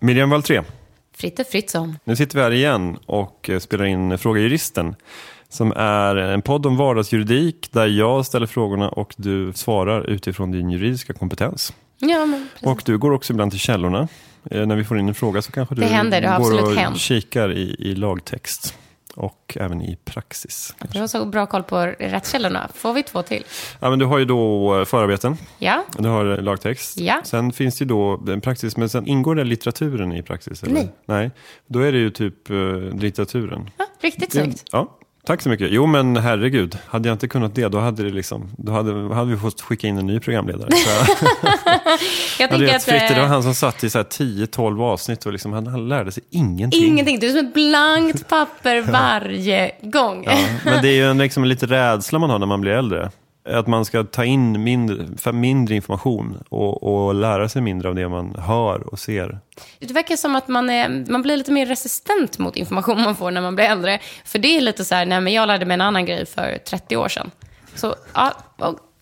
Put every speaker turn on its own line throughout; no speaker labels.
Miriam Valtré,
Fritte Fritzson.
nu sitter vi här igen och eh, spelar in Fråga Juristen som är en podd om vardagsjuridik där jag ställer frågorna och du svarar utifrån din juridiska kompetens.
Ja, men precis.
Och du går också ibland till källorna. Eh, När vi får in en fråga så kanske du
händer,
går och
hänt.
kikar i, i lagtext och även i praxis.
Du har så bra koll på rättskällorna. Får vi två till?
Ja, men du har ju då eh, förarbeten,
Ja.
du har eh, lagtext.
Ja.
Sen finns det ju då en praxis, men sen ingår det litteraturen i praxis? Eller?
Nej.
Nej. Då är det ju typ eh, litteraturen.
ja riktigt snyggt.
Ja, tack så mycket. Jo, men herregud. Hade jag inte kunnat det, då hade, det liksom, då hade, hade vi fått skicka in en ny programledare. Jag hade
att...
Fritte, det var
eh,
han som satt i så här 10-12 avsnitt och liksom, han, han lärde sig ingenting.
Ingenting. Du är som ett blankt papper varje gång.
Ja, men det är ju en, liksom, en lite rädsla man har när man blir äldre. Att man ska ta in mindre, för mindre information och, och lära sig mindre av det man hör och ser.
Det verkar som att man, är, man blir lite mer resistent mot information man får när man blir äldre. För det är lite så här, nej men jag lärde mig en annan grej för 30 år sedan. Så, ja,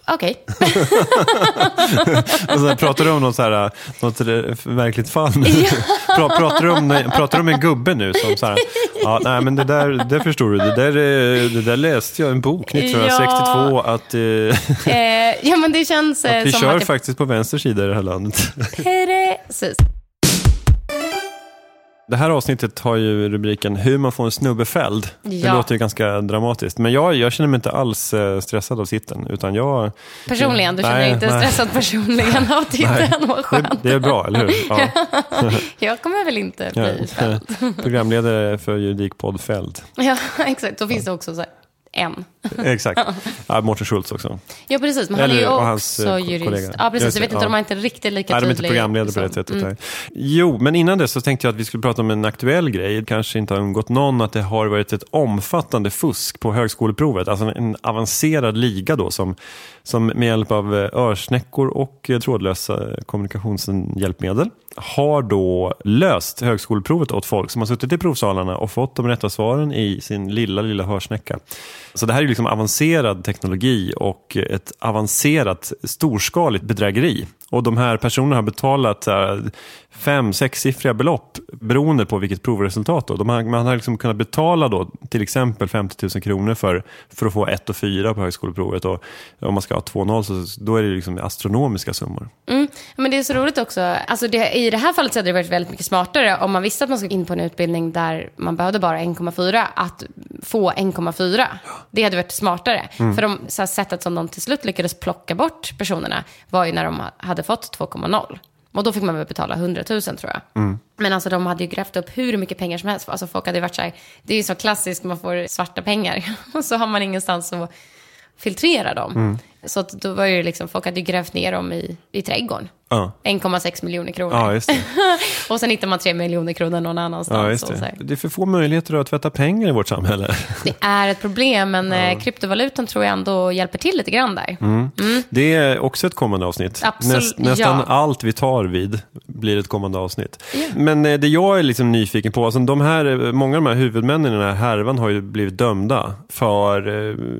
okej.
Sen pratar du om något, så här, något verkligt fall pratar, du om, pratar du om en gubbe nu som så här, ja, nej men det där, det förstår du, det där, eh, det där läste jag i en bok 1962 att, eh,
Eh, ja, men det känns eh,
att vi
som
kör
att... Det,
faktiskt på vänster sida i det här landet.
precis.
Det här avsnittet har ju rubriken Hur man får en snubbe fälld. Det
Ja.
låter ju ganska dramatiskt. Men jag, jag känner mig inte alls eh, stressad av titeln. Utan jag,
Personligen, du känner
Nej,
dig inte
nej.
stressad personligen av titeln. Vad
det,
skönt.
det är bra, eller hur? Ja.
Jag kommer väl inte bli fälld.
Programledare för Juridikpodd Fälld.
Ja, exakt. Då finns det också så en.
Exakt. Ja, Mårten Schultz också.
Ja, precis. Men han är
Eller-
ju
och hans,
också
eh,
jurist.
kollega.
Ja, precis. Jag vet inte,
ja.
de är inte riktigt lika
Nej, de är inte programledare på det
liksom.
sättet. nej. Jo, men innan det så tänkte jag att vi skulle prata om en aktuell grej. Det kanske inte har undgått någon att det har varit ett omfattande fusk på högskoleprovet. Alltså en avancerad liga då som, som med hjälp av eh, örsnäckor och eh, trådlösa kommunikationshjälpmedel har då löst högskoleprovet åt folk som har suttit i provsalarna och fått de rätta svaren i sin lilla, lilla hörsnäcka. Så det här är liksom avancerad teknologi och ett avancerat storskaligt bedrägeri. Och de här personerna har betalat eh, fem, sexsiffriga belopp beroende på vilket provresultat. Då. De har, man har liksom kunnat betala då, till exempel 50 000 kronor för, för att få 1 och 4 på högskoleprovet. Och om man ska ha 2-0 så då är det liksom astronomiska summor.
Mm. Men det är så roligt också. Alltså det, I det här fallet så hade det varit väldigt mycket smartare om man visste att man skulle in på en utbildning där man behövde bara 1,4 att få 1,4. Det hade varit smartare. För de, så här, sättet som de till slut lyckades plocka bort personerna var ju när de hade fått 2,0. Och då fick man väl betala 100 000 tror jag. Men alltså de hade ju grävt upp hur mycket pengar som helst. Alltså folk hade ju varit så här, det är ju så klassiskt, man får svarta pengar. Och så har man ingenstans att filtrera dem. Så att då var ju liksom, folk hade ju grävt ner dem i, i trädgården.
Ja.
1,6 miljoner kronor.
Ja, just
och sen hittar man 3 miljoner kronor någon annanstans.
Ja, just det. det är för få möjligheter att tvätta pengar i vårt samhälle.
det är ett problem, men eh, kryptovalutan tror jag ändå hjälper till lite grann där.
Det är också ett kommande avsnitt.
Absolut,
nästan
ja.
allt vi tar vid blir ett kommande avsnitt. Men eh, det jag är liksom nyfiken på, alltså de här, eh, många av de här huvudmännen i den här härvan har ju blivit dömda för,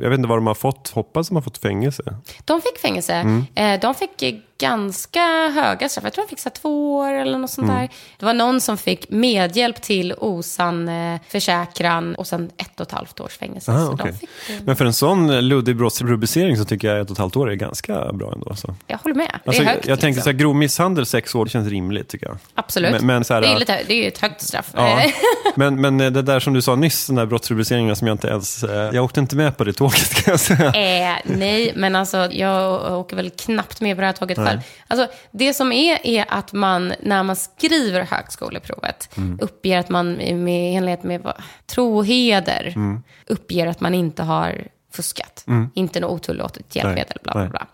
jag vet inte vad de har fått, hoppas de har fått fängelse.
De fick fängelse.
Mm.
Eh, de fick eh, ganska höga straff. Jag tror de fick så två år eller något sånt
Mm.
där. Det var någon som fick medhjälp till osann eh, försäkran och sen ett och ett halvt års fängelse.
Aha,
de fick, eh,
Men för en sån luddig brottsrubricering så tycker jag ett och ett halvt år är ganska bra ändå. Så.
jag håller med.
Alltså,
det är högt.
jag tänker
liksom.
så här, grov misshandel sex år, känns rimligt tycker jag.
Absolut.
Men, men, så här,
det, är lite, det är ju ett högt straff.
Ja, men, men det där som du sa nyss, den där brottsrubriceringarna som jag inte ens... eh, Jag åkte inte med på det tåget kan jag säga.
Eh, nej, men alltså jag åker väl knappt med på det här tåget fall. Alltså, det som är, är att man när man skriver högskoleprovet
Mm.
uppger att man med i enlighet med vad, tro och heder
Mm.
uppger att man inte har fuskat. Inte något otillåtet hjälpmedel, bla bla bla.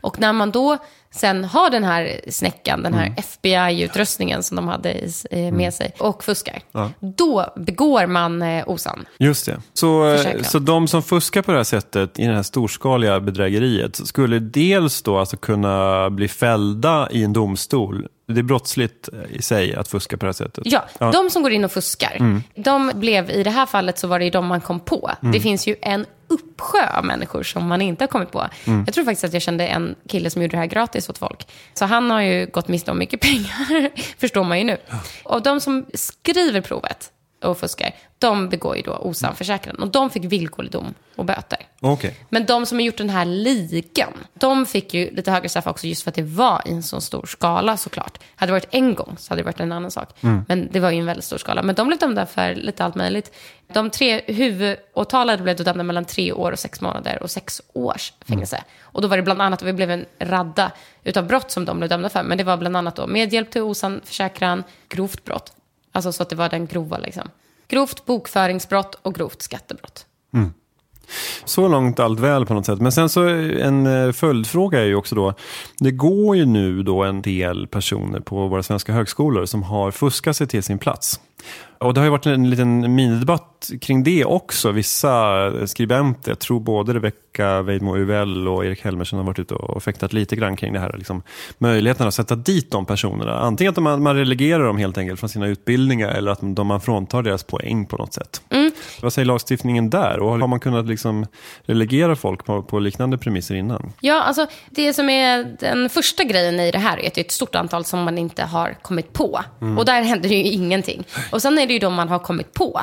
Och när man då sen har den här snäckan, den här
Mm.
FBI-utrustningen som de hade i, med sig och fuskar, då begår man eh, osann.
Just det. Så, eh,
Försäkran.
så de som fuskar på det här sättet i det här storskaliga bedrägeriet skulle dels då alltså kunna bli fällda i en domstol. Det är brottsligt eh, i sig att fuska på det här sättet.
Ja, de som går in och fuskar, de blev, i det här fallet så var det ju de man kom på. Det finns ju en uppsjö av människor som man inte har kommit på. Jag tror faktiskt att jag kände en kille som gjorde det här gratis åt folk. Så han har ju gått miste om mycket pengar, förstår man ju nu. Och de som skriver provet och fuskar, de begår ju då osann försäkran. Och de fick villkorlig dom och böter.
Okej.
Men de som har gjort den här ligan, de fick ju lite högre straff också just för att det var i en så stor skala såklart. Hade det varit en gång så hade det varit en annan sak. Men det var ju en väldigt stor skala. Men de blev dömda för lite allt möjligt. De tre huvudåtalade blev då dömda mellan tre år och sex månader och sex års fängelse. Och då var det bland annat, det blev en radda utav brott som de blev dömda för. Men det var bland annat då medhjälp till osann försäkran, grovt brott. Alltså så att det var den grova liksom. Grovt bokföringsbrott och grovt skattebrott.
Så långt allt väl på något sätt. Men sen så en eh, följdfråga är ju också då. Det går ju nu då en del personer på våra svenska högskolor som har fuskat sig till sin plats. Och det har ju varit en liten minidebatt kring det också. Vissa skribenter, jag tror både Rebecca Weidmo Uvell och Erik Helmersen har varit ute och fäktat lite grann kring det här. Liksom, möjligheten att sätta dit de personerna. Antingen att man, man relegerar dem helt enkelt från sina utbildningar eller att de, man fråntar deras poäng på något sätt. Vad säger lagstiftningen där? Och har man kunnat liksom relegera folk på, på liknande premisser innan?
Ja, alltså det som är den första grejen i det här är att det är ett stort antal som man inte har kommit på. Och där händer ju ingenting. Och sen är det ju de man har kommit på.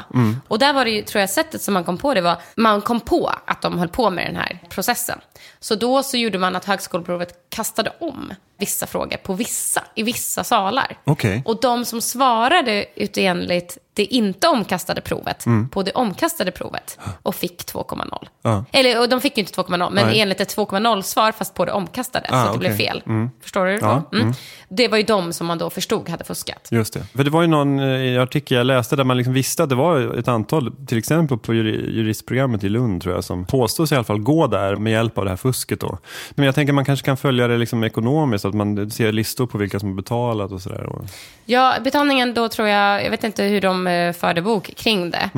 Och där var det ju, tror jag, sättet som man kom på det var, man kom på att de höll på med den här processen. Så då så gjorde man att högskoleprovet kastade om vissa frågor på vissa, i vissa salar.
Okej.
Och de som svarade utenligt det inte omkastade provet på det omkastade provet och fick 2,0.
Ja.
Eller och de fick ju inte 2,0, men
Nej.
enligt ett 2,0-svar fast på det omkastade.
Ah,
så det blev
okej.
fel. Förstår du?
Ja,
Mm. Det var ju de som man då förstod hade fuskat.
Just det. För det var ju någon eh, artikel jag läste där man liksom visste att det var ett antal, till exempel på juri- juristprogrammet i Lund tror jag, som påstås i alla fall gå där med hjälp av det här fusket då. Men jag tänker man kanske kan följa det liksom ekonomiskt, att man ser listor på vilka som har betalat och sådär.
Ja, betalningen då tror jag, jag vet inte hur de eh, förde bok kring det.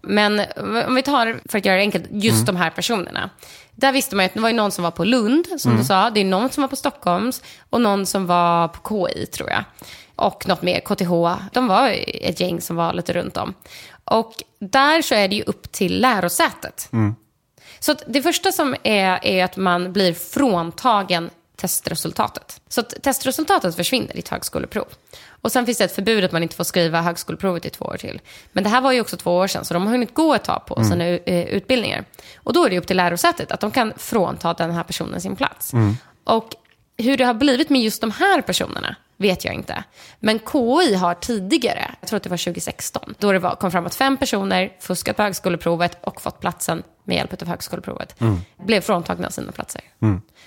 Men om vi tar, för att göra det enkelt, just de här personerna. Där visste man ju att det var någon som var på Lund, som du sa. Det är någon som var på Stockholms och någon som var på KI, tror jag. Och något mer, KTH. De var ett gäng som var lite runt om. Och där så är det ju upp till lärosätet. Så det första som är, är att man blir fråntagen testresultatet. Så testresultatet försvinner i ett högskoleprov. Och sen finns det ett förbud att man inte får skriva högskoleprovet i två år till. Men det här var ju också två år sedan, så de har hunnit gå ett tag på sina eh, utbildningar. Och då är det upp till lärosätet att de kan frånta den här personen sin plats. Och hur det har blivit med just de här personerna vet jag inte. Men KI har tidigare, jag tror att det var 2016, då det var, kom fram att fem personer fuskat på högskoleprovet och fått platsen med hjälp av högskoleprovet, blev fråntagna sina platser.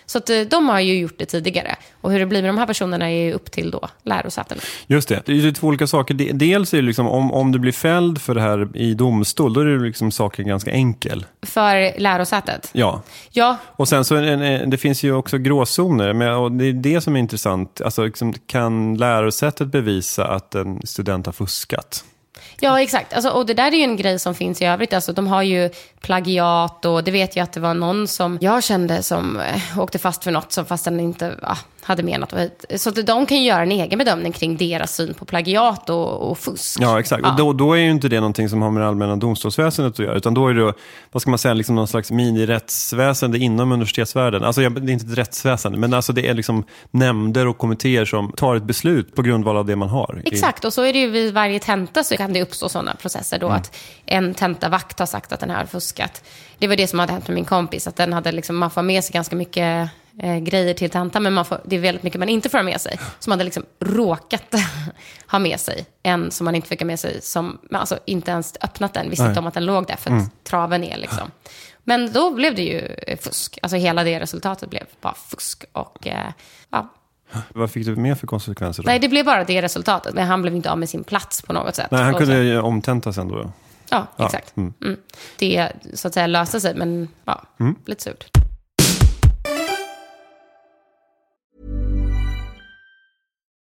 Så att, eh, de har ju gjort det tidigare. Och hur det blir med de här personerna är ju upp till då lärosätena.
Just det, det är två olika saker. De- Dels är det liksom, om, om du blir fälld för det här i domstol, då är det liksom saken ganska enkel.
För lärosätet.
Ja,
Ja,
Och sen så en, det finns ju också gråzoner, men, och det är det som är intressant. Alltså, liksom, kan lärosättet bevisa att en student har fuskat?
Ja, exakt. Alltså, och det där är ju en grej som finns i övrigt. Alltså, de har ju plagiat och det vet jag att det var någon som jag kände som eh, åkte fast för något som fast den inte ja, hade menat. Så att de kan ju göra en egen bedömning kring deras syn på plagiat och, och fusk.
Ja, exakt. Och då, då är ju inte det någonting som har med det allmänna domstolsväsendet att göra, utan då är det, vad ska man säga, liksom någon slags minirättsväsende inom universitetsvärlden. Alltså, det är inte ett rättsväsende, men alltså det är liksom nämnder och kommittéer som tar ett beslut på grundval av det man har.
Exakt, och så är det ju vid varje tenta så kan det uppstå sådana processer då att en tentavakt har sagt att den här har fuskat. Det var det som hade hänt med min kompis, att den hade liksom, man får med sig ganska mycket eh, grejer till tentan, men man får, det är väldigt mycket man inte får ha med sig. Som hade liksom råkat ha med sig en som man inte fick ha med sig, som alltså inte ens öppnat den, visste
Nej.
inte om att den låg där för att traven är liksom. Men då blev det ju eh, fusk, alltså hela det resultatet blev bara fusk och eh, ja,
Vad fick du mer för konsekvenser då?
Nej, det blev bara det resultatet. Men han blev inte av med sin plats på något sätt.
Nej, han kunde ju omtentas ändå.
Ja,
Ja,
exakt.
mm.
Mm. Det så att säga löste sig, men ja,
Mm.
lite surt.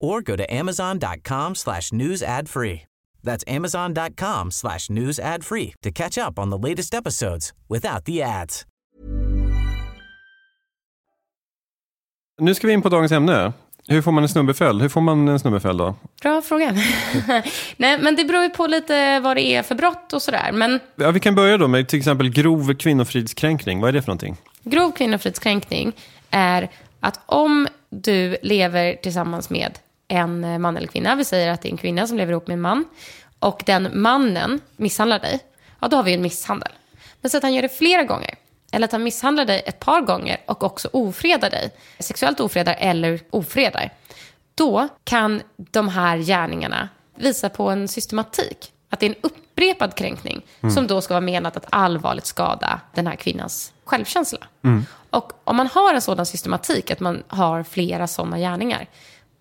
or go to amazon.com slash news ad free. That's amazon.com slash news ad free to catch up on the latest episodes without the ads.
Nu ska vi in på dagens ämne. Hur får man en snubbeföljd? Hur får man en snubbeföljd då?
Bra fråga. Nej, men det beror ju på lite vad det är för brott och sådär. Men
Ja, vi kan börja då med till exempel grov kvinnofridskränkning. Vad är det för någonting?
grov kvinnofridskränkning är att om du lever tillsammans med en man eller kvinna, vi säger att det är en kvinna som lever ihop med en man, och den mannen misshandlar dig, ja då har vi en misshandel. Men så att han gör det flera gånger, eller att han misshandlar dig ett par gånger och också ofredar dig, sexuellt ofredar eller ofredar, då kan de här gärningarna visa på en systematik. Att det är en upprepad kränkning som då ska vara menat att allvarligt skada den här kvinnans självkänsla. Och om man har en sådan systematik, att man har flera sådana gärningar,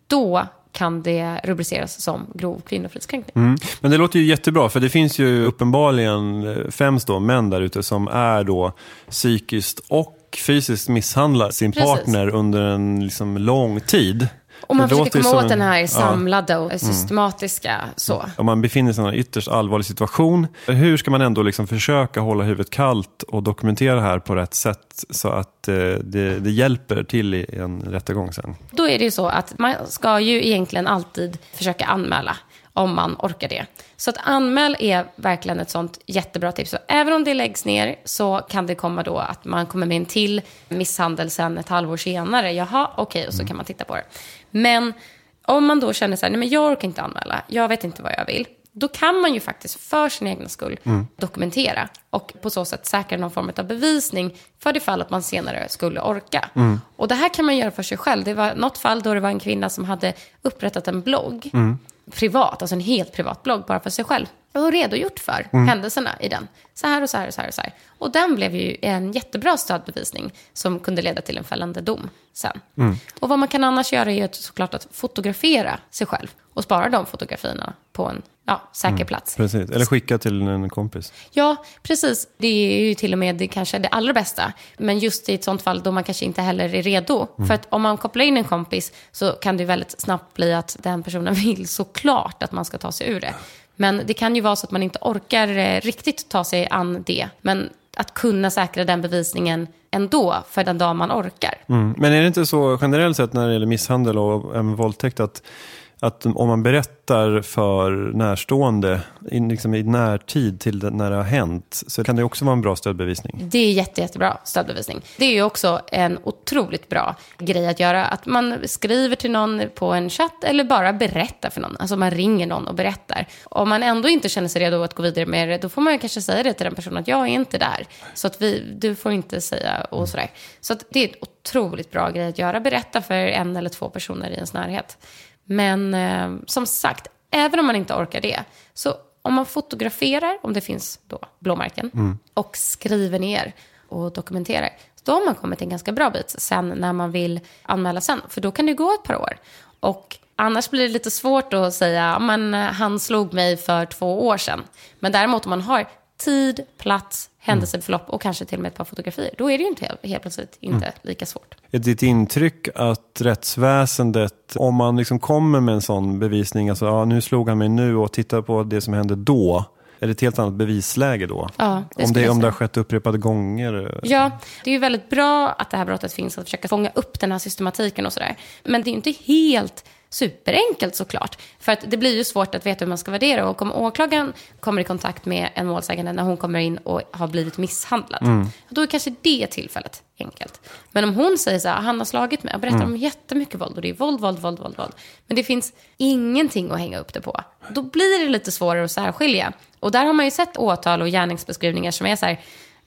då kan det rubriceras som grov kvinnofridskränkning.
Mm. Men det låter ju jättebra, för det finns ju uppenbarligen eh, främst då män där ute som är då psykiskt och fysiskt misshandlar sin
Precis.
partner under en liksom lång tid.
Och man försöker komma åt den
en-
här
ja.
samlade och systematiska så.
Om man befinner sig i en ytterst allvarlig situation, hur ska man ändå liksom försöka hålla huvudet kallt och dokumentera det här på rätt sätt så att eh, det, det hjälper till i en rättegång sen?
Då är det ju så att man ska ju egentligen alltid försöka anmäla om man orkar det. Så att anmäl är verkligen ett sånt jättebra tips. Så även om det läggs ner så kan det komma då att man kommer med en till misshandel sen ett halvår senare. Jaha, okej, och så kan man titta på det. Men om man då känner så här, nej men jag orkar inte anmäla, jag vet inte vad jag vill. Då kan man ju faktiskt för sin egna skull dokumentera och på så sätt säkra någon form av bevisning för det fall att man senare skulle orka. Och det här kan man göra för sig själv. Det var något fall då det var en kvinna som hade upprättat en blogg, privat, alltså en helt privat blogg bara för sig själv. Och redogjort för händelserna i den. Så här och så här och så här och så här. Och den blev ju en jättebra stödbevisning som kunde leda till en fällande dom sen. Och vad man kan annars göra är ju såklart att fotografera sig själv och spara de fotografierna på en ja, säker plats.
Precis. Eller skicka till en kompis.
Ja, precis. Det är ju till och med det kanske det allra bästa. Men just i ett sånt fall då man kanske inte heller är redo. För att om man kopplar in en kompis så kan det ju väldigt snabbt bli att den personen vill såklart att man ska ta sig ur det. Men det kan ju vara så att man inte orkar eh, riktigt ta sig an det. Men att kunna säkra den bevisningen ändå för den dag man orkar.
Mm. Men är det inte så generellt sett när det gäller misshandel och även våldtäkt att, att om man berättar för närstående i, liksom i närtid till när det har hänt så kan det också vara en bra stödbevisning?
Det är jätte, jättebra stödbevisning. Det är ju också en otroligt bra grej att göra. Att man skriver till någon på en chatt eller bara berättar för någon. Alltså man ringer någon och berättar. Om man ändå inte känner sig redo att gå vidare med det, då får man kanske säga det till den personen att jag är inte där. Så att vi, du får inte säga och sådär. Så att det är en otroligt bra grej att göra. Berätta för en eller två personer i ens närhet. Men eh, som sagt, även om man inte orkar det, så om man fotograferar, om det finns då blåmärken, och skriver ner och dokumenterar, då har man kommit en ganska bra bit sen när man vill anmäla sen. För då kan det gå ett par år. Och annars blir det lite svårt att säga, "Ja, men eh, han slog mig för två år sedan. Men däremot om man har tid, plats, händelseförlopp och kanske till och med ett par fotografier, då är det ju inte helt, helt plötsligt inte lika svårt.
Är ditt intryck att rättsväsendet, om man liksom kommer med en sån bevisning, alltså ja, nu slog han mig nu och titta på det som hände då, är det ett helt annat bevisläge då.
Ja, det
om, det, om det har skett upprepade gånger.
Ja, det är ju väldigt bra att det här brottet finns, att försöka fånga upp den här systematiken och sådär. Men det är ju inte helt superenkelt såklart. För att det blir ju svårt att veta hur man ska värdera. Och om åklagaren kommer i kontakt med en målsägande när hon kommer in och har blivit misshandlad. Då är kanske det tillfället enkelt. Men om hon säger så här, han har slagit mig och berättar om jättemycket våld. Och det är våld, våld, våld, våld, våld. Men det finns ingenting att hänga upp det på. Då blir det lite svårare att särskilja. Och där har man ju sett åtal och gärningsbeskrivningar som är så här,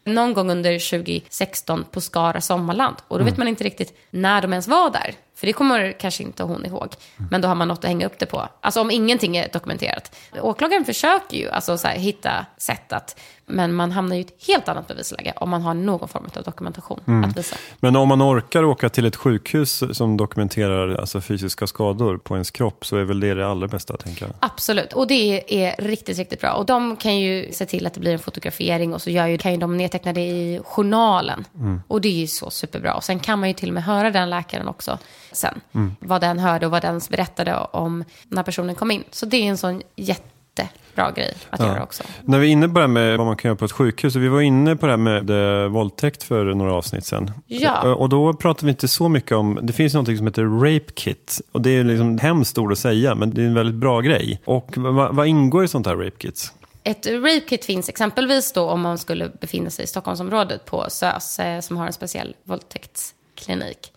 någon gång under 2016 på Skara Sommarland. Och då vet man inte riktigt när de ens var där. För det kommer kanske inte hon ihåg. Men då har man något att hänga upp det på. Alltså om ingenting är dokumenterat. Åklagaren försöker ju alltså så här, hitta sätt att... Men man hamnar ju i ett helt annat bevisläge om man har någon form av dokumentation att visa.
Men om man orkar åka till ett sjukhus som dokumenterar alltså, fysiska skador på ens kropp så är väl det det allra bästa, tänker jag.
Absolut, och det är riktigt, riktigt bra. Och de kan ju se till att det blir en fotografering och så gör ju, kan ju de nedteckna det i journalen. Och det är ju så superbra. Och sen kan man ju till och med höra den läkaren också sen. Vad den hörde och vad den berättade om när personen kom in. Så det är en sån jättebra grej att göra också.
När vi är inne på det här med vad man kan göra på ett sjukhus, vi var inne på det här med eh, våldtäkt för några avsnitt sedan.
Ja.
Eh, Och då pratar vi inte så mycket om, det finns något som heter rape kit. Och det är liksom ett hemskt ord att säga, men det är en väldigt bra grej. Och vad, vad ingår i sånt här rape kit?
Ett rape kit finns exempelvis då om man skulle befinna sig i Stockholmsområdet på SÖS eh, som har en speciell våldtäktsklinik.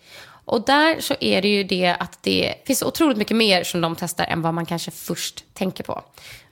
Och där så är det ju det att det finns otroligt mycket mer som de testar än vad man kanske först tänker på.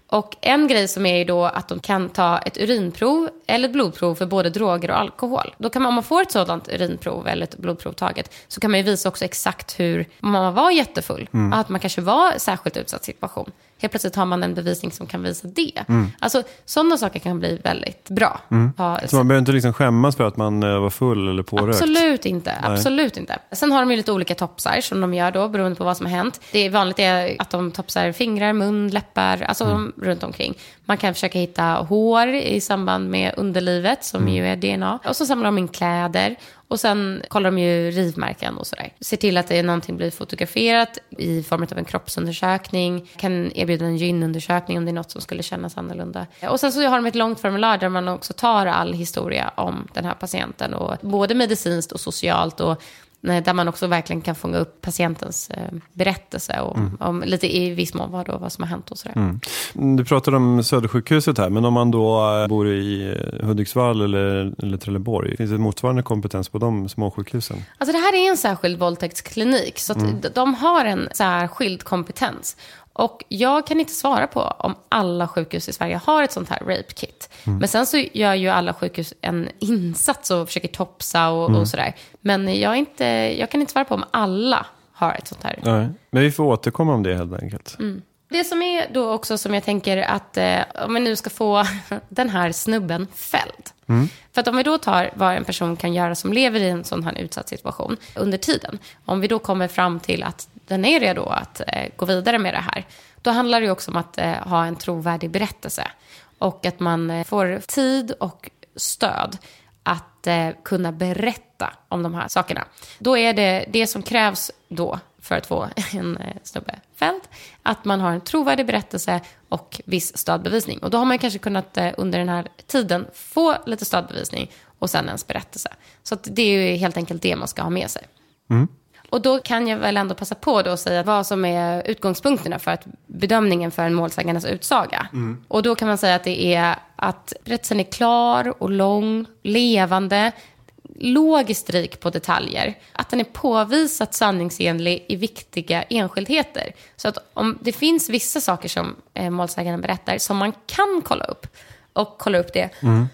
Och en grej som är ju då att de kan ta ett urinprov eller ett blodprov för både droger och alkohol. Då kan man, om man får ett sådant urinprov eller ett blodprov taget så kan man ju visa också exakt hur, om man var jättefull, att man kanske var särskilt utsatt situation. Helt plötsligt har man en bevisning som kan visa det. Alltså sådana saker kan bli väldigt bra. Ja,
Så man behöver inte liksom skämmas för att man eh, var full eller pårökt?
Absolut inte. Absolut inte. Sen har de ju lite olika topsar som de gör då beroende på vad som har hänt. Det är vanligt är att de topsar fingrar, mun, läppar, alltså de runt omkring. Man kan försöka hitta hår i samband med underlivet som ju är DNA. Och så samlar de in kläder. Och sen kollar de ju rivmärken och sådär. Ser till att det är någonting blir fotograferat i form av en kroppsundersökning. Kan erbjuda en gynundersökning om det är något som skulle kännas annorlunda. Och sen så har de ett långt formulär där man också tar all historia om den här patienten. Och både medicinskt och socialt. Och där man också verkligen kan fånga upp patientens eh, berättelse och om, lite i viss mån vad, då, vad som har hänt och sådär.
Du pratade om Södersjukhuset här, men om man då eh, bor i Hudiksvall eller, eller Trelleborg, finns det motsvarande kompetens på de småsjukhusen?
Alltså det här är en särskild våldtäktsklinik, så d- de har en särskild kompetens. Och jag kan inte svara på om alla sjukhus i Sverige har ett sånt här rape kit. Men sen så gör ju alla sjukhus en insats och försöker topsa och, och sådär. Men jag, inte, jag kan inte svara på om alla har ett sånt här.
Nej. Men vi får återkomma om det helt enkelt.
Det som är då också som jag tänker att eh, om vi nu ska få den här snubben fälld. För att om vi då tar vad en person kan göra som lever i en sån här utsatt situation under tiden. Om vi då kommer fram till att den är redo att eh, gå vidare med det här. Då handlar det ju också om att eh, ha en trovärdig berättelse. Och att man eh, får tid och stöd att eh, kunna berätta om de här sakerna. Då är det det som krävs då för att få en eh, snubbe fälld, att man har en trovärdig berättelse och viss stödbevisning. Och då har man kanske kunnat eh, under den här tiden få lite stödbevisning och sen ens berättelse. Så att det är ju helt enkelt det man ska ha med sig. Mm. Och då kan jag väl ändå passa på då att säga vad som är utgångspunkterna för att bedömningen för en målsägandes utsaga. Och då kan man säga att det är att berättelsen är klar och lång, levande, logiskt rik på detaljer. Att den är påvisat sanningsenlig i viktiga enskildheter. Så att om det finns vissa saker som eh, målsäganden berättar som man kan kolla upp och kolla upp det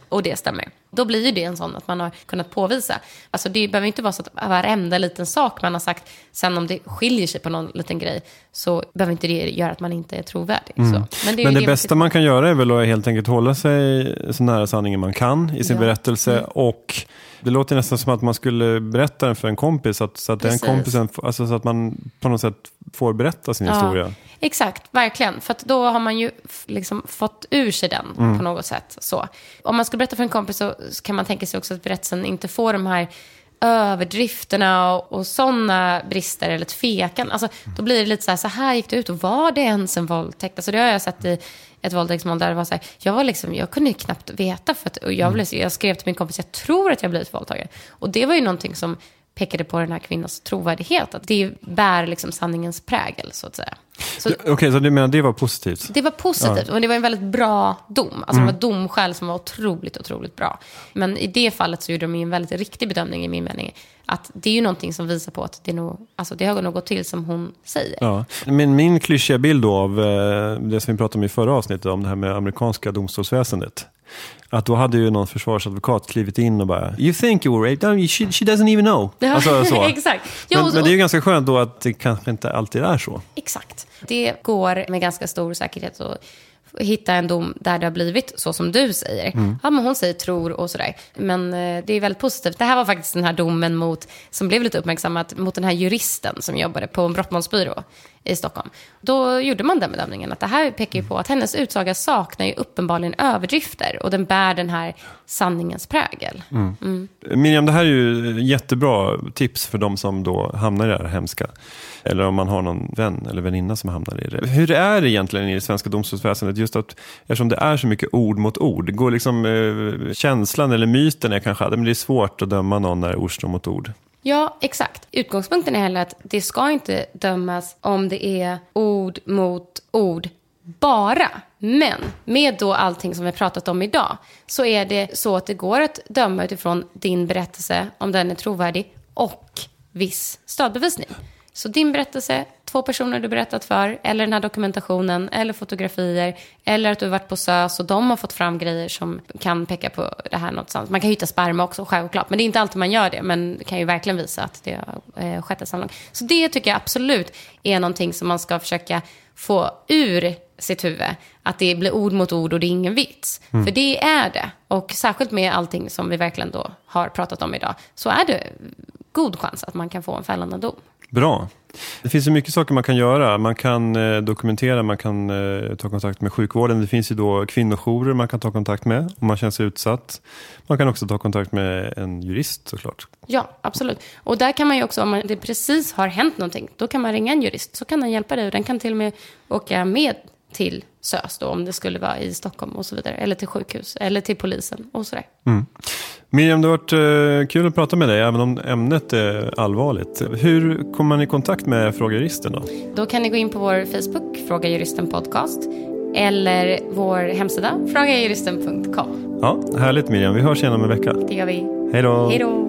och det stämmer. Då blir ju det en sån att man har kunnat påvisa. Alltså det behöver inte vara så att varenda liten sak man har sagt, sen om det skiljer sig på någon liten grej, så behöver inte det göra att man inte är trovärdig. Så. Men det, är
Men det
man
bästa man kan göra är väl att helt enkelt hålla sig så nära sanningen man kan i sin
Ja. Mm.
berättelse. Och det låter nästan som att man skulle berätta den för en kompis. Så att, så att den kompisen, alltså så att man på något sätt får berätta sin historia.
Exakt, verkligen. För då har man ju liksom fått ur sig den
Mm.
på något sätt. Så. Om man ska berätta för en kompis så kan man tänka sig också att berättelsen inte får de här överdrifterna och, och sådana brister eller tvekan. Alltså, då blir det lite så här, så här gick det ut och var det ens en våldtäkt? Alltså, det har jag sett i ett våldtäktsmål där det var så här, jag, var liksom, jag kunde knappt veta. För att, och jag, blev, jag skrev till min kompis, jag tror att jag blivit våldtagen. Och det var ju någonting som pekade på den här kvinnans trovärdighet. Att det bär liksom sanningens prägel, så att säga.
Okej, okay, så du menar det var positivt?
det var positivt, ja. och det var en väldigt bra dom. Alltså mm. det var domskäl som var otroligt, otroligt bra. Men i det fallet så gjorde de en väldigt riktig bedömning i min mening. Att det är ju någonting som visar på att det, nog, alltså det har nog gått till som hon säger.
Ja. Men min klyschiga bild då av eh, det som vi pratade om i förra avsnittet, om det här med amerikanska domstolsväsendet. Att då hade ju någon försvarsadvokat klivit in och bara You think you were raped? No, she, she doesn't even know.
Alltså, så. exakt.
Men, men, det är ju ganska skönt då att det kanske inte alltid är så.
Exakt. Det går med ganska stor säkerhet att hitta en dom där det har blivit så som du säger. Mm. Ja, men hon säger tror och sådär. Men eh, det är väldigt positivt. Det här var faktiskt den här domen mot, som blev lite uppmärksammat, mot den här juristen som jobbade på en brottmålsbyrå i Stockholm. Då gjorde man den bedömningen att det här pekar ju på att hennes utsaga saknar ju uppenbarligen överdrifter och den bär den här sanningens prägel.
Mm. Mm. Miriam, det här är ju jättebra tips för de som då hamnar i det här hemska. Eller om man har någon vän eller väninna som hamnar i det. Hur är det egentligen i det svenska domstolsväsendet? Just att eftersom det är så mycket ord mot ord. Går liksom eh, känslan eller myten är kanske att det är svårt att döma någon när ord står mot ord.
Ja, exakt. Utgångspunkten är heller att det ska inte dömas om det är ord mot ord bara. Men med då allting som vi pratat om idag så är det så att det går att döma utifrån din berättelse, om den är trovärdig, och viss stödbevisning. Så din berättelse, två personer du berättat för, eller den här dokumentationen, eller fotografier, eller att du har varit på SÖS och de har fått fram grejer som kan peka på det här någonstans. Man kan hitta sperma också, självklart, men det är inte alltid man gör det, men det kan ju verkligen visa att det har eh, skett ett samlag. Så det tycker jag absolut är någonting som man ska försöka få ur sitt huvud. Att det blir ord mot ord och det är ingen vits. Mm. För det är det. Och särskilt med allting som vi verkligen då har pratat om idag, så är det god chans att man kan få en fällande dom.
Bra. Det finns ju mycket saker man kan göra. Man kan eh, dokumentera, man kan eh, ta kontakt med sjukvården. Det finns ju då kvinnojourer man kan ta kontakt med om man känner sig utsatt. Man kan också ta kontakt med en jurist såklart.
Ja, absolut. Och där kan man ju också, om det precis har hänt någonting, då kan man ringa en jurist. Så kan den hjälpa dig och den kan till och med åka med till SÖS då, om det skulle vara i Stockholm och så vidare. Eller till sjukhus, eller till polisen och sådär. Mm.
Miriam, det har varit uh, kul att prata med dig, även om ämnet är allvarligt. Hur kommer man i kontakt med Fråga Juristen då?
Då kan ni gå in på vår Facebook, Fråga Juristen Podcast, eller vår hemsida, frågajuristen.com.
Ja, härligt Miriam. Vi hörs igen om en vecka.
Det gör vi.
Hej då.
Hej då.